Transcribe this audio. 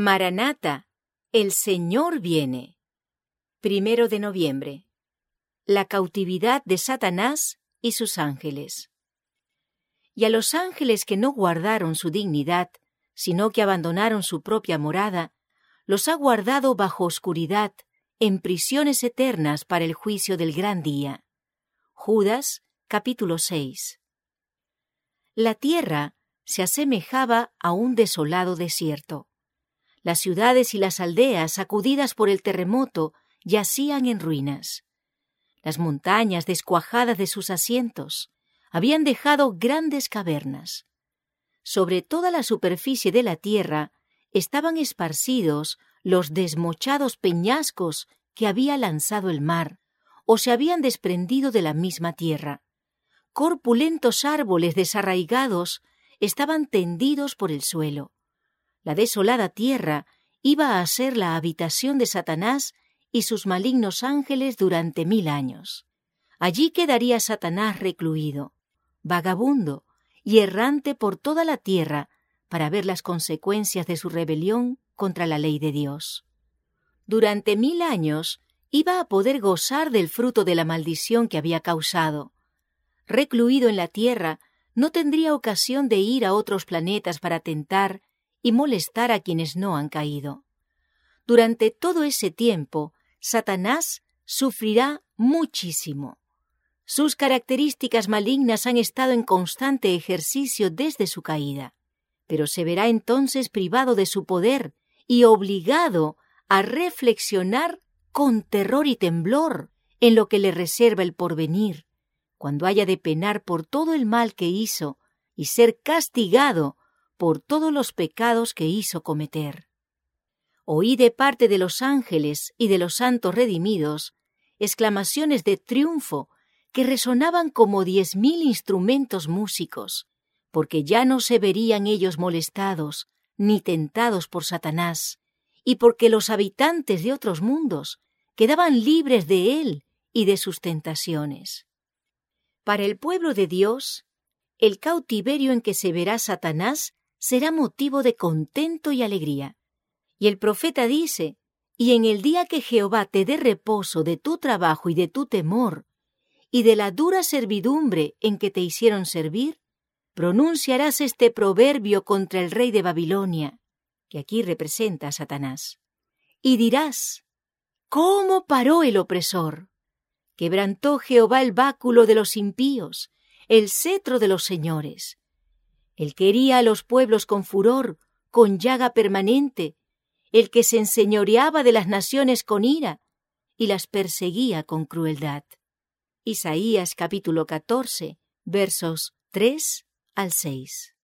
Maranata, el Señor viene. Primero de noviembre. La cautividad de Satanás y sus ángeles. Y a los ángeles que no guardaron su dignidad, sino que abandonaron su propia morada, los ha guardado bajo oscuridad, en prisiones eternas para el juicio del gran día. Judas, capítulo 6. La tierra se asemejaba a un desolado desierto. Las ciudades y las aldeas, sacudidas por el terremoto, yacían en ruinas. Las montañas, descuajadas de sus asientos, habían dejado grandes cavernas. Sobre toda la superficie de la tierra estaban esparcidos los desmochados peñascos que había lanzado el mar, o se habían desprendido de la misma tierra. Corpulentos árboles desarraigados estaban tendidos por el suelo. La desolada tierra iba a ser la habitación de Satanás y sus malignos ángeles durante mil años. Allí quedaría Satanás recluido, vagabundo y errante por toda la tierra para ver las consecuencias de su rebelión contra la ley de Dios. Durante mil años iba a poder gozar del fruto de la maldición que había causado. Recluido en la tierra, no tendría ocasión de ir a otros planetas para tentar y molestar a quienes no han caído. Durante todo ese tiempo, Satanás sufrirá muchísimo. Sus características malignas han estado en constante ejercicio desde su caída, pero se verá entonces privado de su poder y obligado a reflexionar con terror y temblor en lo que le reserva el porvenir, cuando haya de penar por todo el mal que hizo y ser castigado por todos los pecados que hizo cometer. Oí de parte de los ángeles y de los santos redimidos exclamaciones de triunfo que resonaban como diez mil instrumentos músicos, porque ya no se verían ellos molestados ni tentados por Satanás, y porque los habitantes de otros mundos quedaban libres de él y de sus tentaciones. Para el pueblo de Dios, el cautiverio en que se verá Satanás será motivo de contento y alegría. Y el profeta dice, y en el día que Jehová te dé reposo de tu trabajo y de tu temor, y de la dura servidumbre en que te hicieron servir, pronunciarás este proverbio contra el rey de Babilonia, que aquí representa a Satanás, y dirás, ¿cómo paró el opresor? Quebrantó Jehová el báculo de los impíos, el cetro de los señores. El que hería a los pueblos con furor, con llaga permanente, el que se enseñoreaba de las naciones con ira y las perseguía con crueldad. Isaías capítulo 14, versos 3 al 6.